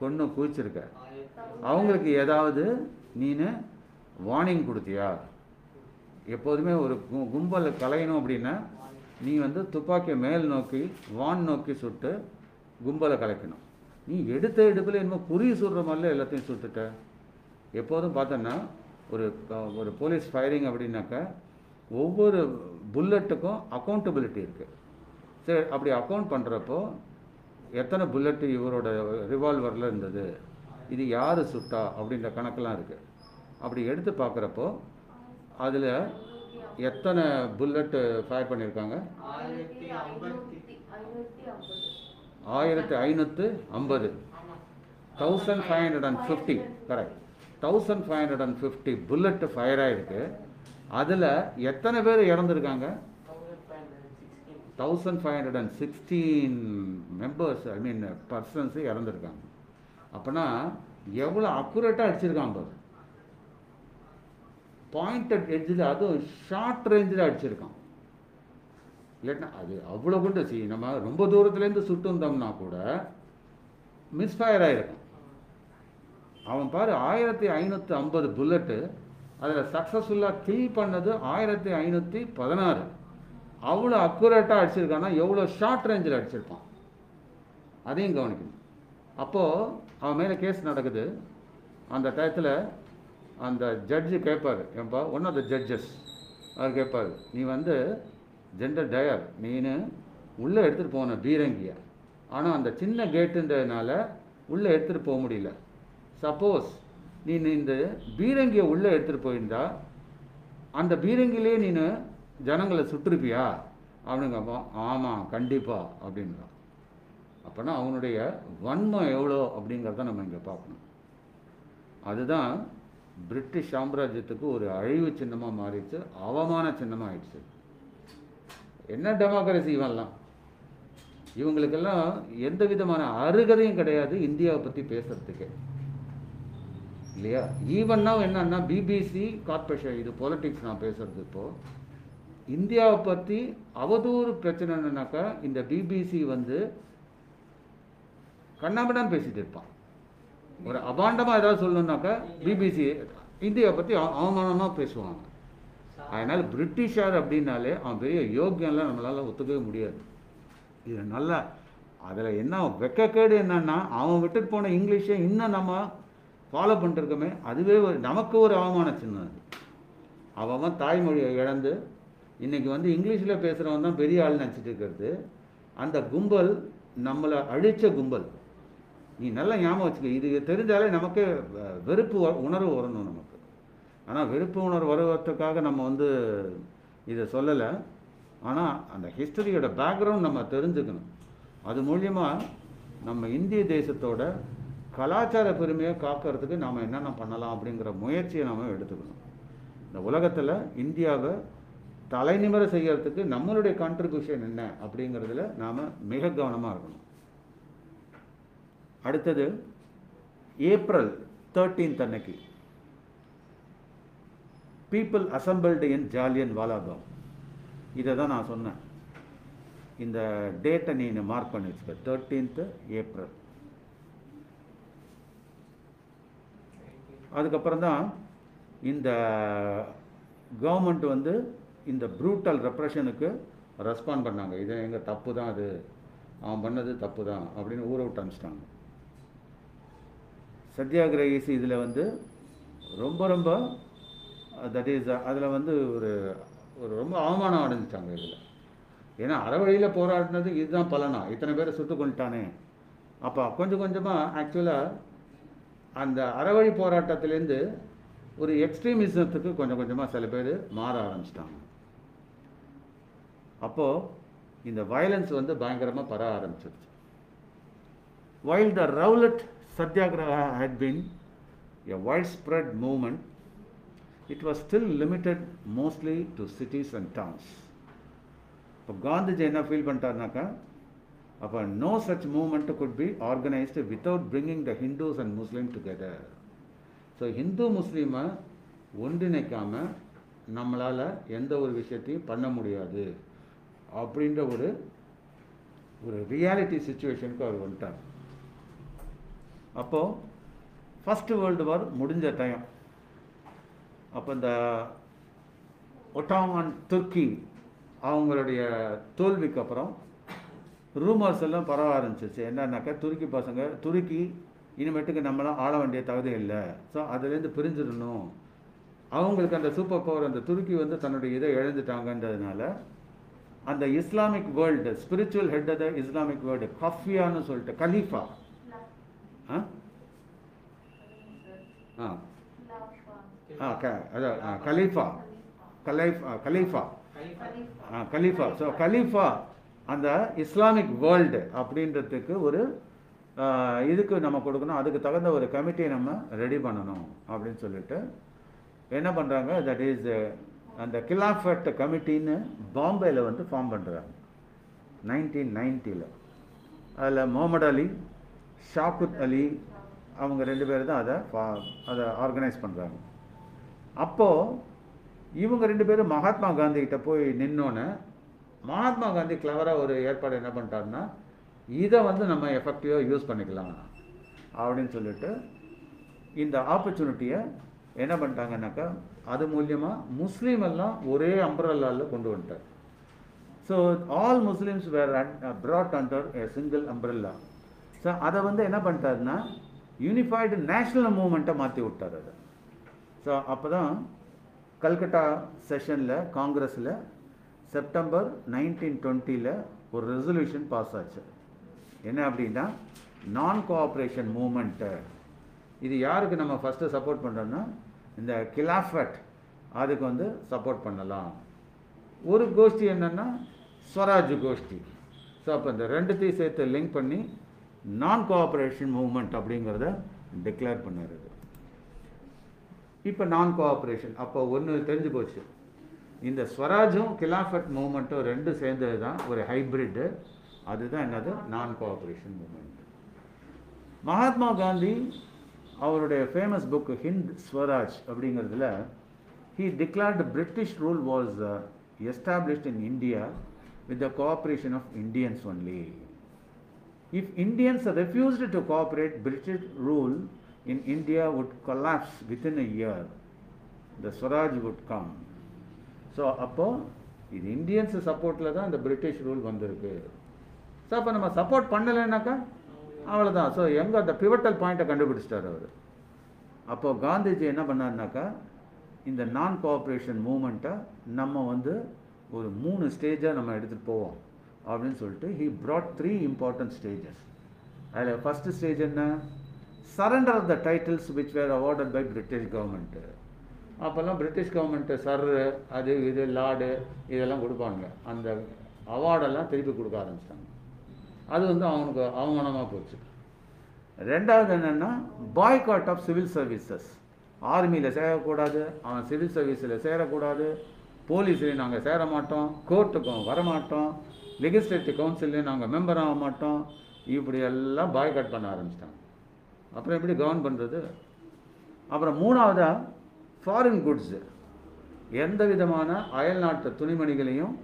கொன்று குவிச்சிருக்க. அவங்களுக்கு ஏதாவது நீனு வார்னிங் கொடுத்தியா? எப்போதுமே ஒரு கும்பல் கும்பலை கலையணும் அப்படின்னா நீ வந்து துப்பாக்கியை மேல் நோக்கி வான் நோக்கி சுட்டு கும்பலை கலைக்கணும். நீ எடுத்த எடுப்பில் என்னமோ குறி சுடுற மாதிரில எல்லாத்தையும் சுட்டுட்ட. எப்போதும் பார்த்தோன்னா ஒரு ஒரு போலீஸ் ஃபயரிங் அப்படின்னாக்கா ஒவ்வொரு புல்லட்டுக்கும் அக்கௌண்டபிலிட்டி இருக்குது சரி அப்படி அக்கௌண்ட் பண்ணுறப்போ எத்தனை புல்லட்டு இவரோட ரிவால்வரில் இருந்தது? இது யார் சுட்டா? அப்படின்ற கணக்கெலாம் இருக்குது அப்படி எடுத்து பார்க்குறப்போ அதில் எத்தனை புல்லட்டு ஃபயர் பண்ணியிருக்காங்க? ஆயிரத்தி ஐநூற்று ஐம்பது. Thousand five hundred and fifty correct thousand five hundred and fifty bullet fire ஆகிருக்கு அதில் எத்தனை பேர் இறந்துருக்காங்க? Thousand five hundred and sixteen members I mean persons இறந்துருக்காங்க. அப்போனா எவ்வளோ அக்குரேட்டாக அடிச்சிருக்கான் பாரு. பாயிண்டட் எட்ஜில் அதுவும் ஷார்ட் ரேஞ்சில் அடிச்சிருக்கான். இல்லைன்னா அது அவ்வளோ கொண்டு சி நம்ம ரொம்ப தூரத்துலேருந்து சுட்டு வந்தோம்னா கூட மிஸ்ஃபயர் ஆகிருக்கும் அவன் பாரு ஆயிரத்தி ஐநூற்றி ஐம்பது புல்லட்டு அதில் சக்ஸஸ்ஃபுல்லாக கில் பண்ணது ஆயிரத்தி ஐநூற்றி பதினாறு. அவ்வளோ அக்குரேட்டாக அடிச்சிருக்கான்னா எவ்வளோ ஷார்ட் ரேஞ்சில் அடிச்சிருப்பான். அதையும் கவனிக்கணும். அப்போது அவன் மேலே கேஸ் நடக்குது. அந்த டயத்தில் அந்த ஜட்ஜு கேட்பார் ஏன்பா ஒன் ஆஃப் த ஜட்ஜஸ் அவர் கேட்பார் நீ வந்து ஜென்ரல் டயர் நீனு உள்ளே எடுத்துகிட்டு போன பீரங்கியை? ஆனால் அந்த சின்ன கேட்டுன்றதுனால உள்ளே எடுத்துகிட்டு போக முடியல. சப்போஸ் நீ இந்த பீரங்கியை உள்ளே எடுத்துகிட்டு போயிருந்தா அந்த பீரங்கிலே நீ ஜனங்களை சுட்டிருப்பியா? அப்படிங்கப்போ ஆமாம் கண்டிப்பாக அப்படின்றான். அப்போனா அவனுடைய வன்மம் எவ்வளோ அப்படிங்கிறத நம்ம இங்கே பார்க்கணும். அதுதான் பிரிட்டிஷ் சாம்ராஜ்யத்துக்கு ஒரு அழிவு சின்னமாக மாறிடுச்சு அவமான சின்னமாக ஆயிடுச்சு. என்ன டெமோக்ரஸி இவெல்லாம் இவங்களுக்கெல்லாம் எந்த விதமான அருகதையும் கிடையாது இந்தியாவை பற்றி பேசுகிறதுக்கே இல்லையா? ஈவன்னா என்னன்னா பிபிசி கார்பரேஷன் இது பொலிட்டிக்ஸ் நான் பேசுறது இப்போ. இந்தியாவை பற்றி அவதூறு பிரச்சனை என்னன்னாக்கா இந்த பிபிசி வந்து கண்ணாமடான்னு பேசிட்டு இருப்பான். ஒரு அபாண்டமாக ஏதாவது சொல்லணுன்னாக்கா பிபிசி இந்தியாவை பற்றி அவமானமாக பேசுவாங்க. அதனால் பிரிட்டிஷார் அப்படின்னாலே அவன் பெரிய யோக்கியம்லாம் நம்மளால் ஒத்துக்கவே முடியாது. இது நல்லா அதில் என்ன வெக்கக்கேடு என்னன்னா அவன் விட்டுட்டு போன இங்கிலீஷை இன்னும் நம்ம ஃபாலோ பண்ணிருக்கோமே அதுவே ஒரு நமக்கு ஒரு அவமான சின்னம் அது. அவன் தாய்மொழியை இழந்து இன்னைக்கு வந்து இங்கிலீஷில் பேசுகிறவன் தான் பெரிய ஆள் நினச்சிட்டு இருக்கிறது. அந்த கும்பல் நம்மளை அழிச்ச கும்பல். நீ நல்லா ஞாபகம் வச்சுக்க இது தெரிஞ்சாலே நமக்கு வெறுப்பு வ- உணர்வு வரணும் நமக்கு. ஆனால் வெறுப்பு உணர்வு வருவதற்காக நம்ம வந்து இதை சொல்லலை. ஆனால் அந்த ஹிஸ்டரியோட பேக்ரவுண்ட் நம்ம தெரிஞ்சுக்கணும். அது மூலியமாக நம்ம இந்திய தேசத்தோட கலாச்சார பெருமையை காக்கிறதுக்கு நாம் என்னென்ன பண்ணலாம் அப்படிங்கிற முயற்சியை நாம் எடுத்துக்கணும். இந்த உலகத்தில் இந்தியாவை தலைநிமிர செய்கிறதுக்கு நம்மளுடைய கான்ட்ரிபியூஷன் என்ன அப்படிங்கிறதுல நாம் மிக கவனமாக இருக்கணும். அடுத்தது ஏப்ரல் தேர்ட்டீன்த் அன்னைக்கு. People assembled in Jallian Walabagh இதை தான் நான் சொன்னேன். இந்த டேட்டை நீ மார்க் பண்ணி வச்சுக்க. தேர்ட்டீன்த்து ஏப்ரல் அதுக்கப்புறம் தான் இந்த கவர்மெண்ட் வந்து இந்த ப்ரூட்டல் ரெப்ரஷனுக்கு ரெஸ்பாண்ட் பண்ணாங்க. இது எங்கள் தப்பு தான் அது அவன் பண்ணது தப்பு தான் அப்படின்னு ஊற விட்டு அனுப்பிச்சிட்டாங்க. சத்யாகிரகிஸ் இதில் வந்து ரொம்ப ரொம்ப தட் இஸ் அதில் வந்து ஒரு ஒரு ரொம்ப அவமானம் அடைஞ்சிட்டாங்க இதில். ஏன்னா அறவழியில் போராடினது இதுதான் பலனா. இத்தனை பேரை சுட்டு கொண்டுட்டானே அப்போ கொஞ்சம் கொஞ்சமாக ஆக்சுவலாக அந்த அறவழி போராட்டத்திலேருந்து ஒரு எக்ஸ்ட்ரீமிசத்துக்கு கொஞ்சம் கொஞ்சமாக சில பேர் மாற ஆரம்பிச்சிட்டாங்க. அப்போது இந்த வயலன்ஸ் வந்து பயங்கரமாக பர ஆரம்பிச்சிருச்சு. While the Rowlatt Rowlatt had been a widespread movement it was still limited mostly to cities and towns இப்போ காந்திஜி என்ன ஃபீல் பண்ணிட்டாருனாக்கா அப்போ no such movement could be organised without bringing the Hindus and Muslim together so Hindu முஸ்லீமை ஒன்றிணைக்காமல் நம்மளால் எந்த ஒரு விஷயத்தையும் பண்ண முடியாது. அப்படின்ற ஒரு ஒரு ரியாலிட்டி சுச்சுவேஷனுக்கு அவர் வந்துட்டார். அப்போது ஃபஸ்ட்டு வேர்ல்டு வார் முடிஞ்ச டைம் அப்போ இந்த ஒட்டாமான் துர்க்கி அவங்களுடைய தோல்விக்கு அப்புறம் ரூமர்ஸ் எல்லாம் பரவ ஆரம்பிச்சிச்சு என்னன்னாக்கா துருக்கி பசங்க துருக்கி இனிமேட்டுக்கு நம்மளாம் ஆள வேண்டிய தகுதி இல்லை. ஸோ அதுலேருந்து பிரிஞ்சிடணும். அவங்களுக்கு அந்த சூப்பர் பவர் அந்த துருக்கி வந்து தன்னுடைய இதை இழந்துட்டாங்கன்றதுனால அந்த Islamic world spiritual head of the Islamic world கஃபியான்னு சொல்லிட்டு கலீஃபா. ஆ? ஆ. கலீஃபா. கலைஃப். கலீஃபா கலீஃபா. ஸோ கலீஃபா அந்த இஸ்லாமிக் வேர்ல்டு அப்படின்றதுக்கு ஒரு இதுக்கு நம்ம கொடுக்கணும். அதுக்கு தகுந்த ஒரு கமிட்டியை நம்ம ரெடி பண்ணணும் அப்படின்னு சொல்லிட்டு என்ன பண்ணுறாங்க தட் இஸ் அந்த கிலாஃபட் கமிட்டின்னு பாம்பேயில் வந்து ஃபார்ம் பண்ணுறாங்க நைன்டீன் நைன்ட்டியில் அதில் முகமது அலி ஷாக்குத் அலி அவங்க ரெண்டு பேர் தான் அதை ஃபா- அதை ஆர்கனைஸ் பண்ணுறாங்க அப்போது இவங்க ரெண்டு பேரும் மகாத்மா காந்தி கிட்ட போய் நின்னோன்னே மகாத்மா காந்தி கிளவராக ஒரு ஏற்பாடு என்ன பண்ணிட்டாருன்னா இதை வந்து நம்ம எஃபெக்டிவாக யூஸ் பண்ணிக்கலாம் அப்படின்னு சொல்லிட்டு இந்த ஆப்பர்ச்சுனிட்டியை என்ன பண்ணிட்டாங்கன்னாக்கா அது மூலியமாக முஸ்லீம் எல்லாம் ஒரே அம்பரல்லாவில் கொண்டு வந்துட்டார். So all Muslims were brought under a single umbrella so அதை வந்து என்ன பண்ணிட்டாருன்னா யூனிஃபைடு நேஷ்னல் மூமெண்ட்டை மாற்றி விட்டார் அதை ஸோ அப்போ தான் கல்கட்டா செஷனில் காங்கிரஸில் செப்டம்பர் நைன்டீன் டுவெண்ட்டியில் ஒரு ரெசல்யூஷன் பாஸ் ஆச்சு. என்ன அப்படின்னா நான் கோஆப்ரேஷன் மூமெண்ட்டு இது யாருக்கு நம்ம ஃபஸ்ட்டு சப்போர்ட் பண்ணுறோன்னா இந்த கிலாஃபட் அதுக்கு வந்து சப்போர்ட் பண்ணலாம். ஒரு கோஷ்டி என்னென்னா ஸ்வராஜ் கோஷ்டி. ஸோ அப்போ இந்த ரெண்டுத்தையும் சேர்த்து லிங்க் பண்ணி நான் கோஆப்ரேஷன் மூமெண்ட் அப்படிங்கிறத டிக்ளேர் பண்ணிடுது இப்போ நான் கோஆப்ரேஷன் அப்போ ஒன்று தெரிஞ்சு போச்சு. இந்த ஸ்வராஜும் கிலாஃபட் மூமெண்ட்டும் ரெண்டும் சேர்ந்தது தான் ஒரு ஹைப்ரிட்டு அதுதான் என்னது நான் கோஆப்ரேஷன் மூமெண்ட் மகாத்மா காந்தி அவருடைய ஃபேமஸ் புக்கு ஹிந்த் ஸ்வராஜ் அப்படிங்கிறதுல he declared British rule was established in India with the cooperation of Indians only if Indians refused to cooperate British rule in India would collapse within a year the swaraj would come so அப்போது இது Indians சப்போர்ட்டில் தான் இந்த British rule வந்திருக்கு. So அப்போ நம்ம support பண்ணலைன்னாக்கா அவ்வளோதான் so எங்கே அந்த பிவட்டல் பாயிண்ட்டை கண்டுபிடிச்சிட்டார் அவர். அப்போது காந்திஜி என்ன பண்ணார்னாக்கா இந்த நான் கோஆப்ரேஷன் மூமெண்ட்டை நம்ம வந்து ஒரு மூணு ஸ்டேஜாக நம்ம எடுத்துகிட்டு போவோம் அப்படின்னு சொல்லிட்டு he brought three important stages அதில் ஃபஸ்ட்டு ஸ்டேஜ் என்ன? Surrender of the titles which were awarded by British government அப்போல்லாம் பிரிட்டிஷ் கவர்மெண்ட்டு சர்ரு அது இது லார்டு இதெல்லாம் கொடுப்பாங்க அந்த அவார்டெல்லாம் திருப்பி கொடுக்க ஆரம்பிச்சிட்டாங்க. அது வந்து அவனுக்கு அவமானமாக போச்சு. ரெண்டாவது என்னென்னா பாய்காட் ஆஃப் சிவில் சர்வீசஸ் ஆர்மியில் சேரக்கூடாது அவன் சிவில் சர்வீஸில் சேரக்கூடாது. போலீஸ்லேயும் நாங்கள் சேர மாட்டோம் கோர்ட்டுக்கும் வரமாட்டோம் லெஜிஸ்லேட்டிவ் கவுன்சில்லையும் நாங்கள் மெம்பர் ஆக மாட்டோம். இப்படி எல்லாம் பாய்காட் பண்ண ஆரம்பிச்சிட்டாங்க. அப்புறம் எப்படி கவர்ன் பண்ணுறது அப்புறம் மூணாவதாக ஃபாரின் குட்ஸு எந்த விதமான அயல்நாட்டு துணிமணிகளையும்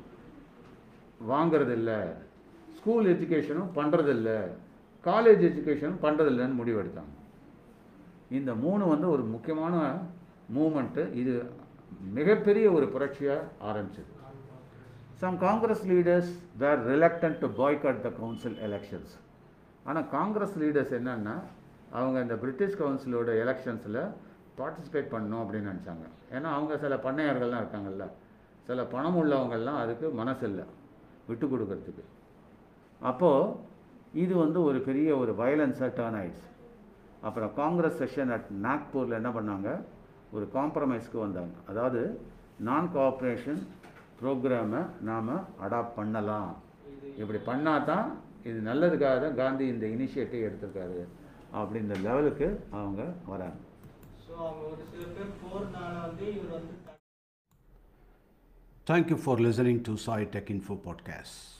வாங்குறதில்ல. ஸ்கூல் எஜுகேஷனும் பண்ணுறதில்ல காலேஜ் எஜுகேஷனும் பண்ணுறதில்லன்னு முடிவெடுத்தாங்க. இந்த மூணு வந்து ஒரு முக்கியமான மூமெண்ட்டு இது மிகப்பெரிய ஒரு புரட்சியாக ஆரம்பிச்சது. Some Congress leaders were reluctant to boycott the council elections ஆனால் காங்கிரஸ் லீடர்ஸ் என்னென்னா அவங்க இந்த பிரிட்டிஷ் கவுன்சிலோட எலெக்ஷன்ஸில் பார்ட்டிசிபேட் பண்ணணும் அப்படின்னு நினச்சாங்க. ஏன்னா அவங்க சில பண்ணையார்கள்லாம் இருக்காங்கல்ல. சில பணம் உள்ளவங்கள்லாம் அதுக்கு மனசு இல்லை விட்டு கொடுக்கறதுக்கு. அப்போது இது வந்து ஒரு பெரிய ஒரு வயலன்ஸாக டேர்ன் ஆயிடுச்சு. அப்புறம் காங்கிரஸ் செஷன் அட் நாக்பூரில் என்ன பண்ணாங்க? ஒரு காம்ப்ரமைஸ்க்கு வந்தாங்க. அதாவது நான் கோஆப்ரேஷன் ப்ரோக்ராமை நாம் அடாப்ட் பண்ணலாம். இப்படி பண்ணால் தான் இது நல்லதுக்காக தான் காந்தி இந்த இனிஷியேட்டிவ் எடுத்திருக்காரு அப்படின்ற லெவலுக்கு அவங்க வராங்க. Thank you for listening to Sai Tech Info podcast.